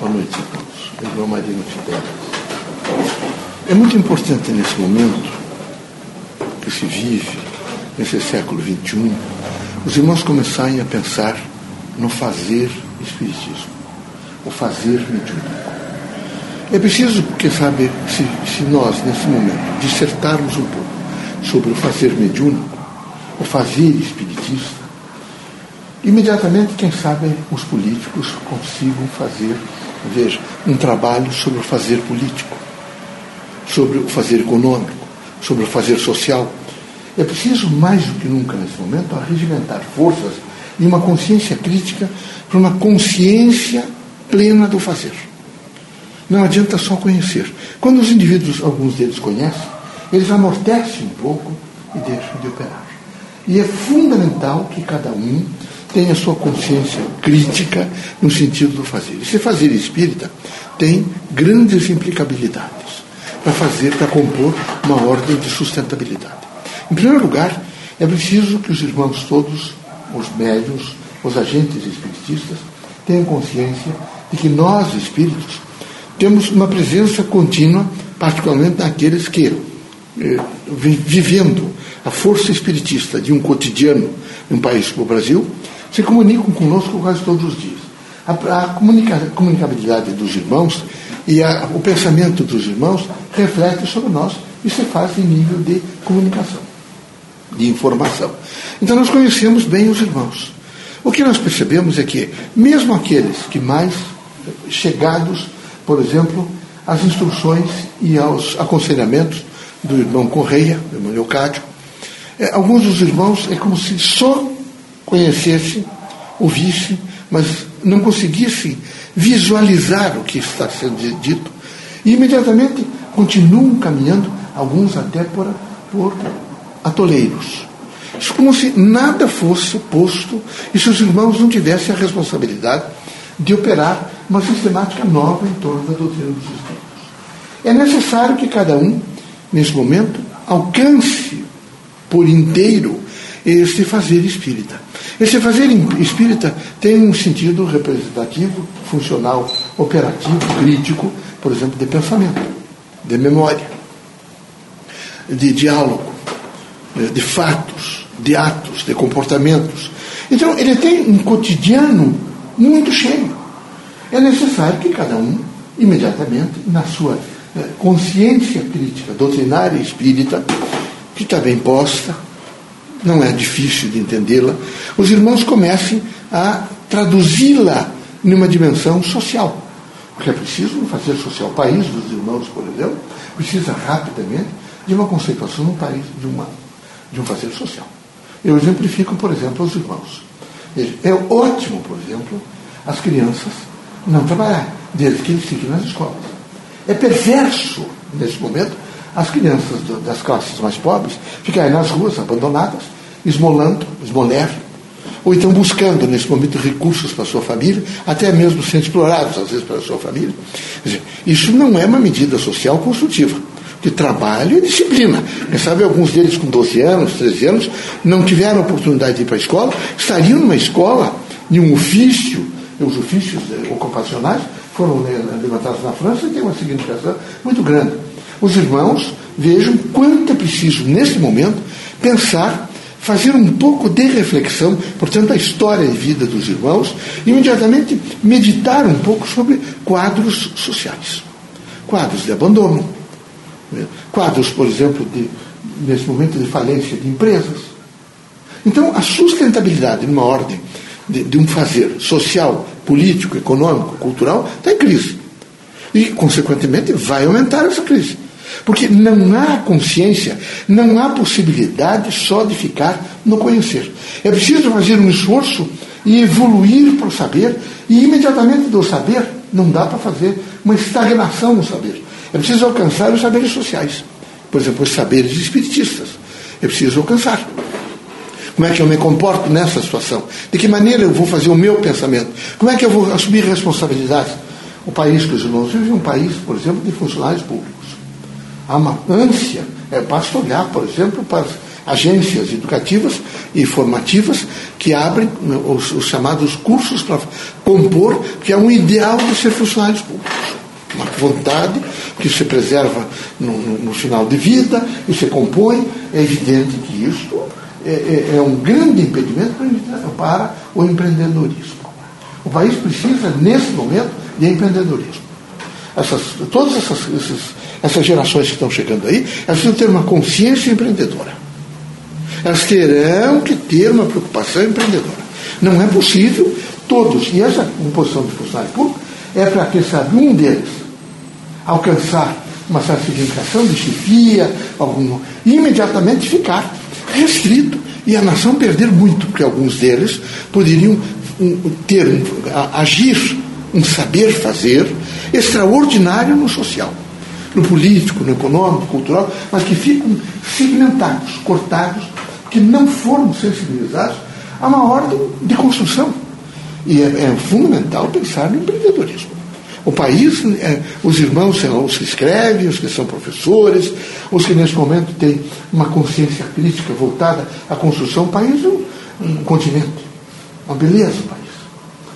Boa noite, irmãos. Irmã Marina Fidelis. É muito importante nesse momento que se vive, nesse século XXI, os irmãos começarem a pensar no fazer espiritismo, o fazer mediúnico. É preciso, quem sabe, se, se nós, nesse momento, dissertarmos um pouco sobre o fazer mediúnico, o fazer espiritista, imediatamente, quem sabe, os políticos consigam fazer, veja, um trabalho sobre o fazer político, sobre o fazer econômico, sobre o fazer social. É preciso, mais do que nunca nesse momento, arregimentar forças e uma consciência crítica para uma consciência plena do fazer. Não adianta só conhecer. Quando os indivíduos, alguns deles conhecem, eles amortecem um pouco e deixam de operar. E é fundamental que cada um tenha sua consciência crítica no sentido do fazer. Esse fazer espírita tem grandes implicabilidades para fazer, para compor uma ordem de sustentabilidade. Em primeiro lugar, é preciso que os irmãos todos, os médios, os agentes espiritistas, tenham consciência de que nós, espíritos, temos uma presença contínua, particularmente naqueles que, eh, vivendo a força espiritista de um cotidiano em um país como o Brasil, se comunicam conosco quase todos os dias. A, a comunica, comunicabilidade dos irmãos e a, o pensamento dos irmãos reflete sobre nós e se faz em nível de comunicação, de informação. Então nós conhecemos bem os irmãos. O que nós percebemos é que, mesmo aqueles que mais chegados, por exemplo, às instruções e aos aconselhamentos do irmão Correia, do irmão Leocádio, é, alguns dos irmãos é como se só conhecesse, ouvisse, mas não conseguisse visualizar o que está sendo dito. E imediatamente continuam caminhando, alguns até por, por atoleiros. Como se nada fosse posto e se os irmãos não tivessem a responsabilidade de operar uma sistemática nova em torno da doutrina dos Espíritos. É necessário que cada um, nesse momento, alcance por inteiro esse fazer espírita. Esse fazer espírita tem um sentido representativo, funcional, operativo, crítico, por exemplo, de pensamento, de memória, de diálogo, de fatos, de atos, de comportamentos. Então, ele tem um cotidiano muito cheio. É necessário que cada um, imediatamente, na sua eh, consciência crítica, doutrinária espírita, que está bem posta, não é difícil de entendê-la, os irmãos comecem a traduzi-la numa dimensão social. Porque é preciso fazer social. O país dos irmãos, por exemplo, precisa rapidamente de uma conceituação no país, de, uma, de um fazer social. Eu exemplifico, por exemplo, os irmãos. É ótimo, por exemplo, as crianças não trabalharem, desde que eles fiquem nas escolas. É perverso, nesse momento, as crianças das classes mais pobres ficarem nas ruas, abandonadas, esmolando, esmoler, ou então buscando, nesse momento, recursos para a sua família, até mesmo sendo explorados, às vezes, pela sua família. Dizer, isso não é uma medida social construtiva de trabalho e disciplina. Quem sabe alguns deles com 12 anos, 13 anos, não tiveram oportunidade de ir para a escola, estariam numa escola, em um ofício, os ofícios eh, ocupacionais foram levantados na França e têm uma significação muito grande. Os irmãos vejam quanto é preciso, nesse momento, pensar, fazer um pouco de reflexão, portanto, a história e vida dos irmãos, e imediatamente meditar um pouco sobre quadros sociais. Quadros de abandono, né? quadros, por exemplo, de, nesse momento de falência de empresas. Então, a sustentabilidade numa ordem de, de um fazer social, político, econômico, cultural, está em crise. E, consequentemente, vai aumentar essa crise. Porque não há consciência, não há possibilidade só de ficar no conhecer. É preciso fazer um esforço e evoluir para o saber, e imediatamente do saber não dá para fazer uma estagnação no saber. É preciso alcançar os saberes sociais. Por exemplo, os saberes espiritistas. É preciso alcançar. Como é que eu me comporto nessa situação? De que maneira eu vou fazer o meu pensamento? Como é que eu vou assumir responsabilidade? O país que os irmãos vivem é um país, por exemplo, de funcionários públicos. Há uma ânsia, é, basta olhar, por exemplo, para agências educativas e formativas que abrem né, os, os chamados cursos para compor, que é um ideal de ser funcionários públicos. Uma vontade que se preserva no, no, no final de vida e se compõe. É evidente que isso é, é, é um grande impedimento para o empreendedorismo. O país precisa, nesse momento, de empreendedorismo. Essas, todas essas, essas, essas gerações que estão chegando aí, elas precisam ter uma consciência empreendedora. Elas terão que ter uma preocupação empreendedora. Não é possível todos, e essa composição de funcionário público é para que, sabe, um deles alcançar uma certificação de chefia, algum, e imediatamente ficar restrito e a nação perder muito, porque alguns deles poderiam ter, agir, um saber fazer extraordinário no social, no político, no econômico, cultural, mas que ficam segmentados, cortados, que não foram sensibilizados a uma ordem de construção. E é, é fundamental pensar no empreendedorismo. O país, é, os irmãos são os que escrevem, os que são professores, os que nesse momento têm uma consciência crítica voltada à construção. O país é um, um continente, uma beleza o país.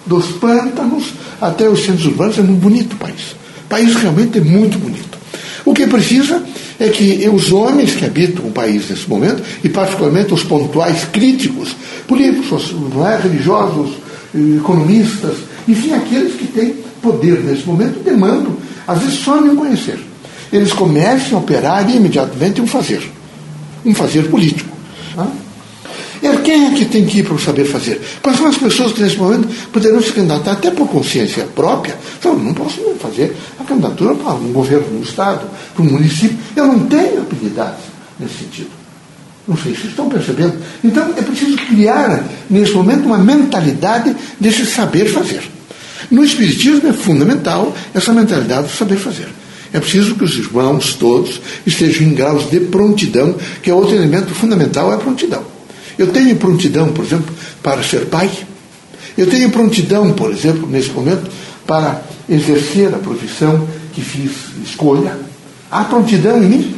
Dos pântanos até os centros urbanos é um bonito país. O país realmente é muito bonito. O que precisa é que os homens que habitam o país nesse momento, e particularmente os pontuais críticos, políticos, é, religiosos, economistas, enfim, aqueles que têm poder nesse momento, demandam, às vezes sonham em conhecer. Eles começam a operar imediatamente um fazer, um fazer político. Tá? E quem é que tem que ir para o saber fazer? Quais são as pessoas que nesse momento poderão se candidatar até por consciência própria? Então, não posso fazer a candidatura para um governo do Estado, para um município. Eu não tenho habilidades nesse sentido. Não sei se estão percebendo. Então, é preciso criar, nesse momento, uma mentalidade desse saber fazer. No Espiritismo é fundamental essa mentalidade do saber fazer. É preciso que os irmãos todos estejam em graus de prontidão, que é outro elemento fundamental, é a prontidão. Eu tenho prontidão, por exemplo, para ser pai. Eu tenho prontidão, por exemplo, nesse momento, para exercer a profissão que fiz escolha. Há prontidão em mim?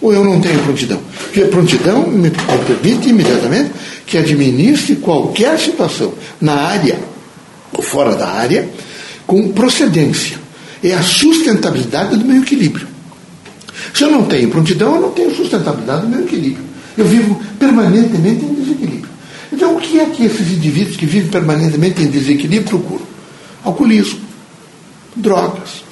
Ou eu não tenho prontidão? Porque prontidão me permite imediatamente que administre qualquer situação na área ou fora da área com procedência. É a sustentabilidade do meu equilíbrio. Se eu não tenho prontidão, eu não tenho sustentabilidade do meu equilíbrio. Eu vivo permanentemente em desequilíbrio. Então, o que é que esses indivíduos que vivem permanentemente em desequilíbrio procuram? Alcoolismo, drogas,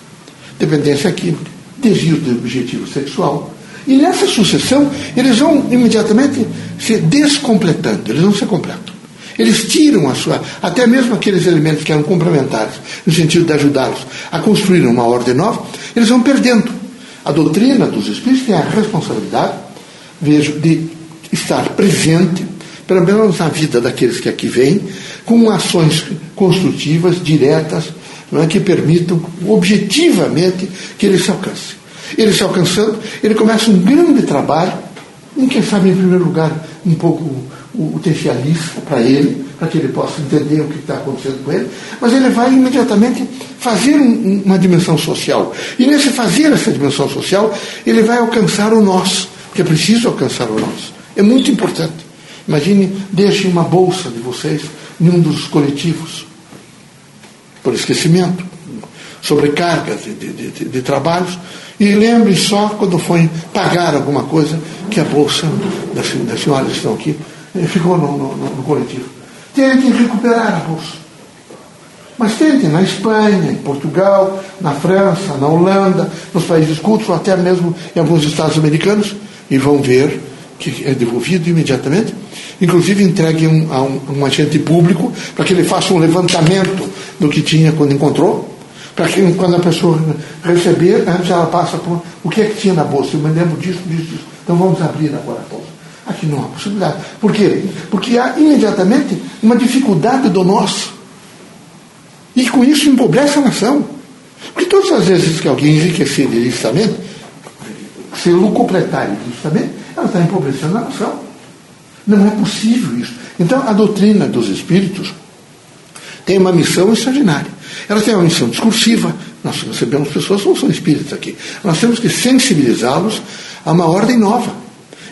dependência química, desvio do objetivo sexual. E nessa sucessão, eles vão imediatamente se descompletando, eles não se completam. Eles tiram a sua, até mesmo aqueles elementos que eram complementares, no sentido de ajudá-los a construir uma ordem nova, eles vão perdendo. A doutrina dos espíritos tem a responsabilidade, vejo, de estar presente, pelo menos na vida daqueles que aqui vêm, com ações construtivas, diretas, não é, que permitam objetivamente que ele se alcance. Ele se alcançando, ele começa um grande trabalho, em quem sabe, em primeiro lugar, um pouco o, o para ele, para que ele possa entender o que está acontecendo com ele, mas ele vai imediatamente fazer um, uma dimensão social. E nesse fazer essa dimensão social, ele vai alcançar o nós, porque é preciso alcançar o nós. É muito importante. Imagine, deixem uma bolsa de vocês em um dos coletivos, por esquecimento, sobrecarga de, de, de, de trabalhos, e lembrem só quando foi pagar alguma coisa que a bolsa das, das senhoras que estão aqui eh, ficou no, no, no coletivo. Tentem recuperar a bolsa. Mas tentem na Espanha, em Portugal, na França, na Holanda, nos países cultos, ou até mesmo em alguns estados americanos, e vão ver que é devolvido imediatamente. Inclusive entregue um, a um, um agente público para que ele faça um levantamento do que tinha quando encontrou, para que quando a pessoa receber, antes ela passa por o que é que tinha na bolsa. Eu me lembro disso, disso, disso. Então vamos abrir agora a bolsa. Aqui não há possibilidade. Por quê? Porque há imediatamente uma dificuldade do nós. E com isso empobrece a nação. Porque todas as vezes que alguém enriquecer ilicitamente, se lucupletar ilicitamente, ela está empobrecendo a nação. Não é possível isso. Então a doutrina dos espíritos tem uma missão extraordinária. Ela tem uma missão discursiva. Nós recebemos pessoas que não são espíritas aqui. Nós temos que sensibilizá-los a uma ordem nova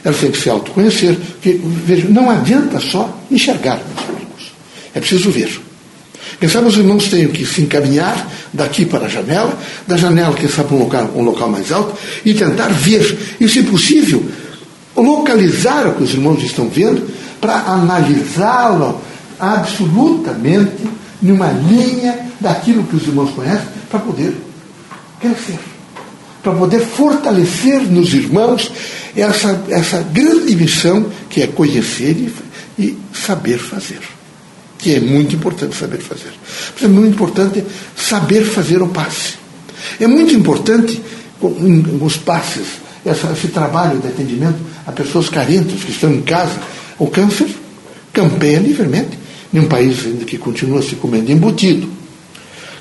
elas têm que se autoconhecer. Veja, não adianta só enxergar, meus amigos. É preciso ver. Quem sabe os irmãos tenham que se encaminhar daqui para a janela, da janela, quem sabe, um local, um local mais alto, e tentar ver, e se possível, localizar o que os irmãos estão vendo, para analisá-lo absolutamente numa linha daquilo que os irmãos conhecem, para poder crescer, para poder fortalecer nos irmãos essa, essa grande missão que é conhecer e, e saber fazer que é muito importante saber fazer. É muito importante saber fazer o passe. É muito importante os passes, esse trabalho de atendimento a pessoas carentes que estão em casa. O câncer campeia livremente em um país ainda que continua se comendo embutido.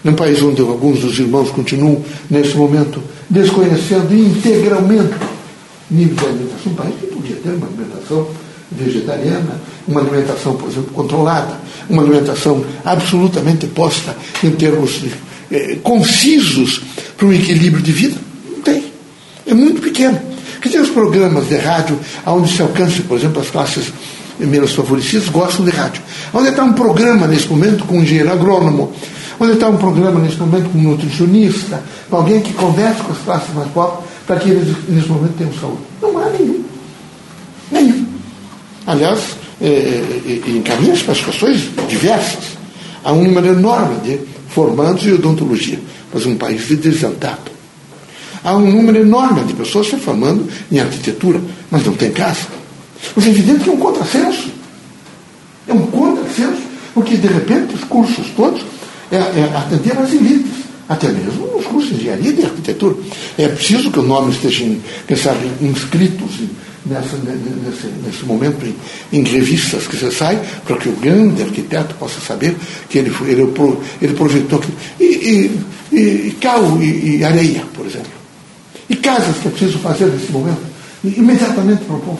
Num país onde alguns dos irmãos continuam, nesse momento, desconhecendo integralmente nível de alimentação. Um país que podia ter uma alimentação vegetariana, uma alimentação, por exemplo, controlada, uma alimentação absolutamente posta em termos eh, concisos para um equilíbrio de vida? Não tem. É muito pequeno. Que tem os programas de rádio onde se alcança, por exemplo, as classes menos favorecidas gostam de rádio. Onde está um programa nesse momento com um engenheiro agrônomo? Onde está um programa nesse momento com um nutricionista? Com alguém que converse com as classes mais pobres para que eles nesse momento tenham saúde? Não há nenhum. Nenhum. Aliás, é, é, é encaminha para situações diversas. Há um número enorme de formandos em odontologia, mas um país desandado. Há um número enorme de pessoas se formando em arquitetura, mas não tem casa. Mas é evidente que é um contrassenso. É um contrassenso, porque de repente os cursos todos é, é atender às elites, até mesmo nos cursos de engenharia e de arquitetura. É preciso que o nome esteja, quem sabe, inscritos nessa, nesse, nesse momento em, em, revistas que você sai, para que o grande arquiteto possa saber que ele, ele, ele projetou aquilo. E, e, e cal e, e, areia, por exemplo. E casas que é preciso fazer nesse momento, imediatamente para o povo.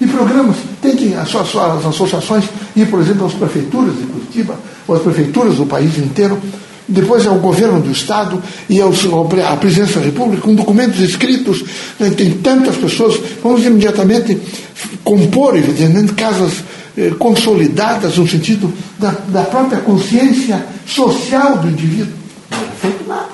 E programas, tem que as, suas, as associações ir, por exemplo, às prefeituras de Curitiba, ou às prefeituras do país inteiro, depois é o governo do Estado e é a presidência da República, com documentos escritos, né, tem tantas pessoas, vamos imediatamente compor, evidentemente, casas eh, consolidadas no sentido da, da, própria consciência social do indivíduo. Não é feito nada.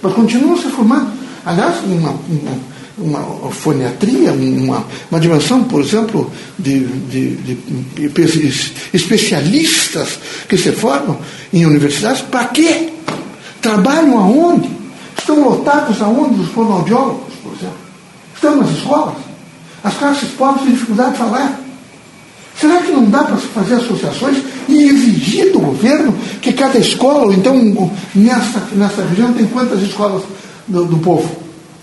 Mas continua se formando. Aliás, uma, uma uma foniatria, uma, uma dimensão, por exemplo, de, de, de, especialistas que se formam em universidades. Para quê? Trabalham aonde? Estão lotados aonde os fonoaudiólogos, por exemplo? Estão nas escolas? As classes pobres têm dificuldade de falar. Será que não dá para fazer associações e exigir do governo que cada escola, ou então nessa, nessa região tem quantas escolas do, do povo?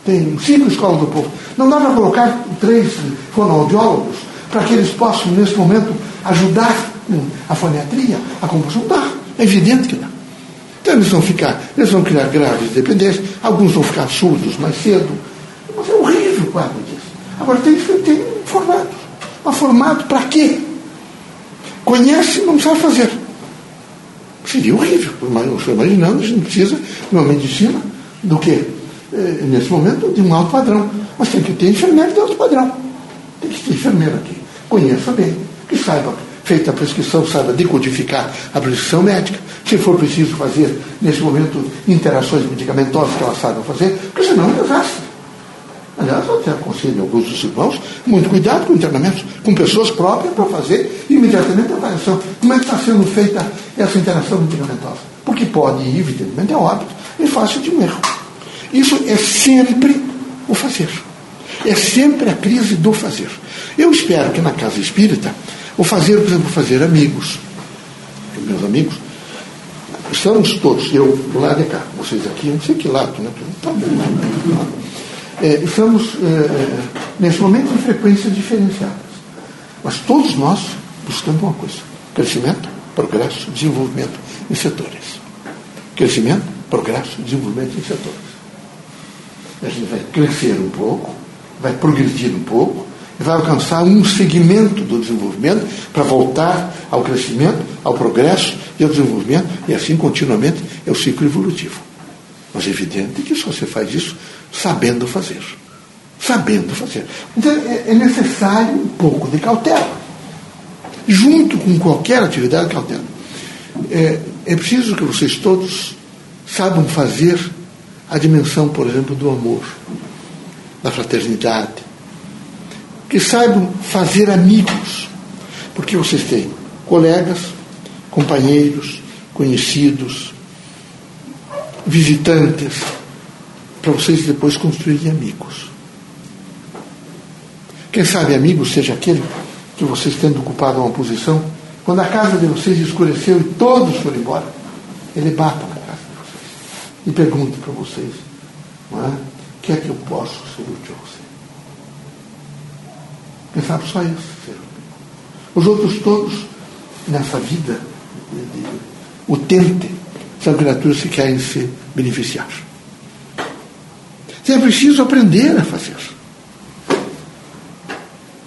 Tem cinco escolas do povo. Não dá para colocar três fonoaudiólogos para que eles possam, nesse momento, ajudar a foniatria, a composição? Dá. É evidente que dá. Então eles vão ficar, eles vão criar graves dependências, alguns vão ficar surdos mais cedo. Mas é horrível o quadro disso. Agora tem ter formado. Mas formado para quê? Conhece, não sabe fazer. Seria horrível. Estou imaginando, a gente precisa de uma medicina do quê? Eh, nesse momento, de um alto padrão. Mas tem que ter enfermeiro de alto padrão. Tem que ter enfermeiro aqui. Conheça bem, que saiba, feita a prescrição, saiba decodificar a prescrição médica. Se for preciso fazer, nesse momento, interações medicamentosas que ela saiba fazer, porque senão é um desastre. Aliás, eu até aconselho alguns dos irmãos, muito cuidado com internamentos, com pessoas próprias para fazer imediatamente a avaliação. Como é que está sendo feita essa interação medicamentosa? Porque pode, evidentemente, é óbito, e fácil de um erro. Isso é sempre o fazer. É sempre a crise do fazer. Eu espero que na casa espírita, o fazer, por exemplo, fazer amigos, meus amigos, estamos todos, eu do lado de cá, vocês aqui, não sei que lado, né? Tá bom, né? é, estamos é, nesse momento em frequências diferenciadas. Mas todos nós buscando uma coisa: crescimento, progresso, desenvolvimento em setores. Crescimento, progresso, desenvolvimento em setores a gente vai crescer um pouco, vai progredir um pouco, e vai alcançar um segmento do desenvolvimento para voltar ao crescimento, ao progresso e ao desenvolvimento, e assim continuamente é o ciclo evolutivo. Mas é evidente que só se faz isso sabendo fazer. sabendo fazer. Então é, é necessário um pouco de cautela, junto com qualquer atividade cautela. É, é preciso que vocês todos saibam fazer a dimensão, por exemplo, do amor, da fraternidade, que saibam fazer amigos, porque vocês têm colegas, companheiros, conhecidos, visitantes, para vocês depois construírem amigos. Quem sabe amigo seja aquele que vocês tendo ocupado uma posição, quando a casa de vocês escureceu e todos foram embora, ele bata na casa de vocês e pergunta para vocês, não é? o que é que eu posso ser útil a você? Quem sabe só isso ser Os outros todos, nessa vida, o tente, são criaturas que querem se beneficiar. Então é preciso aprender a fazer.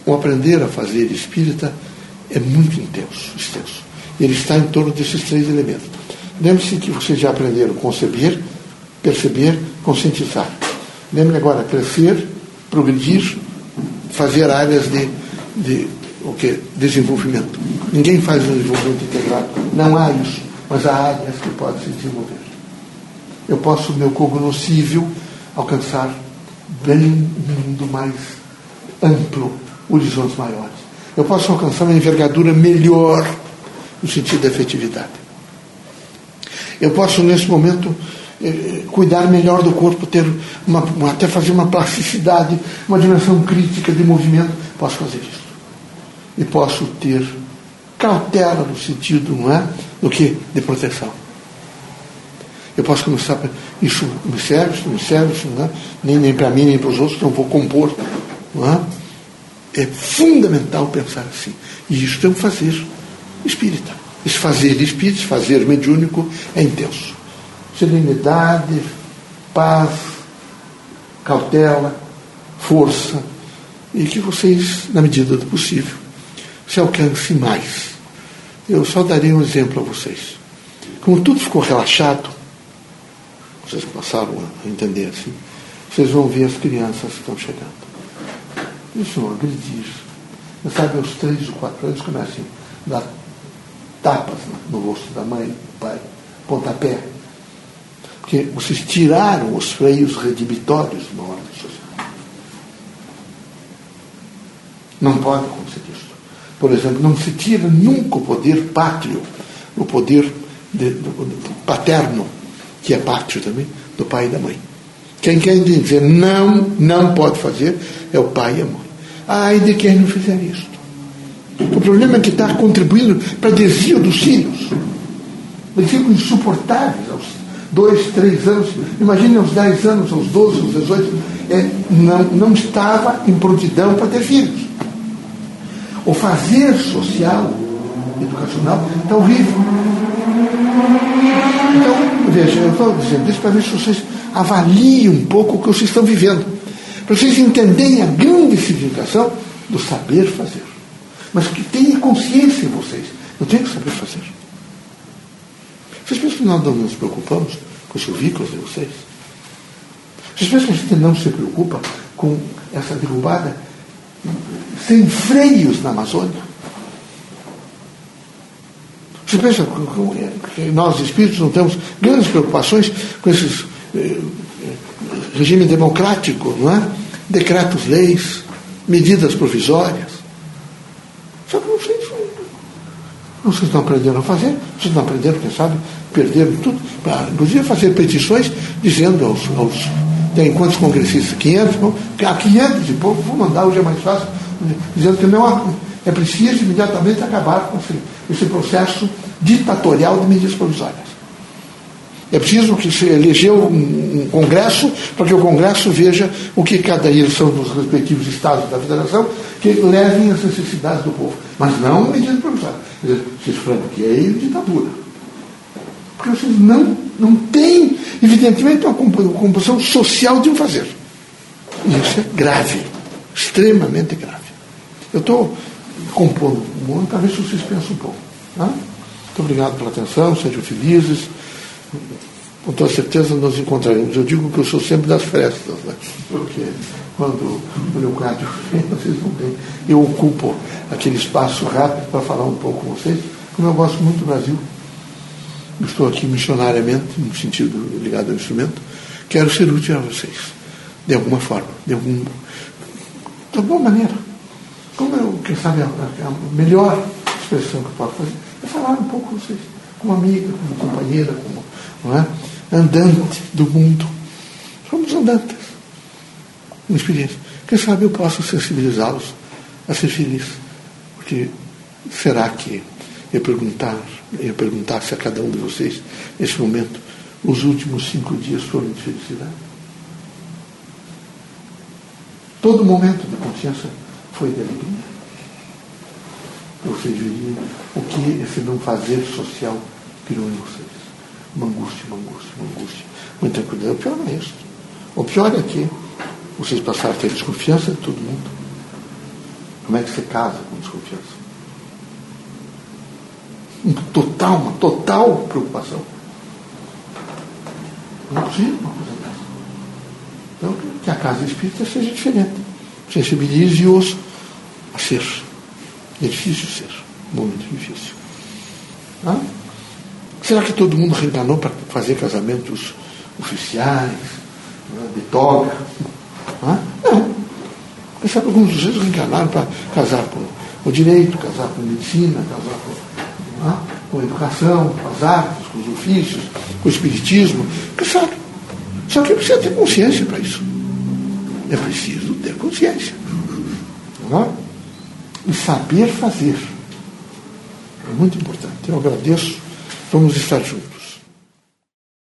O aprender a fazer espírita é muito intenso, extenso. Ele está em torno desses três elementos. Lembre-se que vocês já aprenderam conceber, perceber, conscientizar. Lembre agora crescer, progredir, fazer áreas de, de o que? desenvolvimento. Ninguém faz um desenvolvimento integrado. Não há isso, mas há áreas que podem se desenvolver. Eu posso, meu cognoscível, alcançar bem mundo mais amplo, horizontes maiores. Eu posso alcançar uma envergadura melhor no sentido da efetividade. Eu posso, nesse momento, eh, cuidar melhor do corpo, ter uma, até fazer uma plasticidade, uma dimensão crítica de movimento. Posso fazer isso. E posso ter cautela no sentido, não é? Do que? De proteção. Eu posso começar, isso me serve, isso me serve, isso não é? nem, nem para mim, nem para os outros, não vou compor. Não é? É fundamental pensar assim. E isso é um fazer espírita. Esse fazer espírita, esse fazer mediúnico é intenso. Serenidade, paz, cautela, força, e que vocês, na medida do possível, se alcancem mais. Eu só darei um exemplo a vocês. Como tudo ficou relaxado, vocês passaram a entender assim, vocês vão ver as crianças que estão chegando. Isso não agredir. Você sabe, aos três ou quatro anos começam a dar tapas no rosto da mãe, do pai, pontapé. Porque vocês tiraram os freios redibitórios uma ordem social. Não pode acontecer isso. Por exemplo, não se tira nunca o poder pátrio, o poder de, do, do, paterno, que é pátrio também, do pai e da mãe. Quem quer dizer não, não pode fazer, é o pai e a mãe. Ai de quem não fizer isso. O problema é que está contribuindo para desvio dos filhos. Eles ficam insuportáveis aos dois, três anos. Imagine aos dez anos, aos doze, aos dezoito. É, não, não estava em prontidão para ter filhos. O fazer social, educacional, está horrível. Então, veja, eu estou dizendo isso para ver se vocês avaliem um pouco o que vocês estão vivendo para vocês entenderem a grande significação do saber fazer. Mas que tenha consciência em vocês. Eu tenho que saber fazer. Vocês pensam que nós não nos preocupamos com os currículos de vocês? Vocês pensam que a gente não se preocupa com essa derrubada sem freios na Amazônia? Vocês pensam que nós, espíritos, não temos grandes preocupações com esses eh, regime democrático, não é? Decretos, leis, medidas provisórias. Só que vocês, vocês estão aprendendo a fazer, vocês estão aprendendo, quem sabe, perderam tudo. Para, inclusive fazer petições dizendo aos, aos tem quantos congressistas? 500? A 500 e pouco, vou mandar, hoje é mais fácil, dizendo que não é preciso imediatamente acabar com esse processo ditatorial de medidas provisórias. É preciso que se elegeu um, um congresso para que o congresso veja o que cada eleição dos respectivos estados da federação que levem as necessidades do povo. Mas não medidas provisórias. Quer dizer, vocês franqueiam ditadura. Porque vocês não, não têm, evidentemente, uma composição social de um fazer. E isso é grave, extremamente grave. Eu estou compondo um mundo se vocês pensam um pouco. Tá? Muito obrigado pela atenção, sejam felizes. Com toda certeza nos encontraremos. Eu digo que eu sou sempre das frestas, né? porque quando o Leocádio vem, vocês não vêm. Eu ocupo aquele espaço rápido para falar um pouco com vocês, como eu gosto muito do Brasil. Estou aqui missionariamente, no sentido ligado ao instrumento. Quero ser útil a vocês, de alguma forma, de, algum, de alguma maneira. Como eu, quem sabe, a, a melhor expressão que eu posso fazer é falar um pouco com vocês, como amiga, como companheira, como não é? Andante do mundo. Somos andantes uma experiência. Quem sabe eu posso sensibilizá-los a ser felizes. Porque será que eu perguntar, eu perguntasse a cada um de vocês, nesse momento, os últimos cinco dias foram de felicidade? Todo momento de confiança foi de alegria. Vocês veriam o que esse não fazer social criou em vocês. Uma angústia, uma angústia, uma angústia. Muita cuidado. O pior não é isso. O pior é que vocês passaram a ter desconfiança de todo mundo. Como é que você casa com desconfiança? Uma total, uma total preocupação. Não é uma coisa dessa. Então, que a casa espírita seja diferente. Sensibilize-os a ser. É difícil ser. Muito difícil. Ah? Será que todo mundo reencarnou para fazer casamentos oficiais, né, de toga? Não. Quem sabe alguns dos vezes reencarnaram para casar com o direito, casar com medicina, casar com, não, com educação, com as artes, com os ofícios, com o espiritismo. Quem sabe? Só que precisa ter consciência para isso. É preciso ter consciência. Não é? E saber fazer. É muito importante. Eu agradeço. Vamos estar juntos.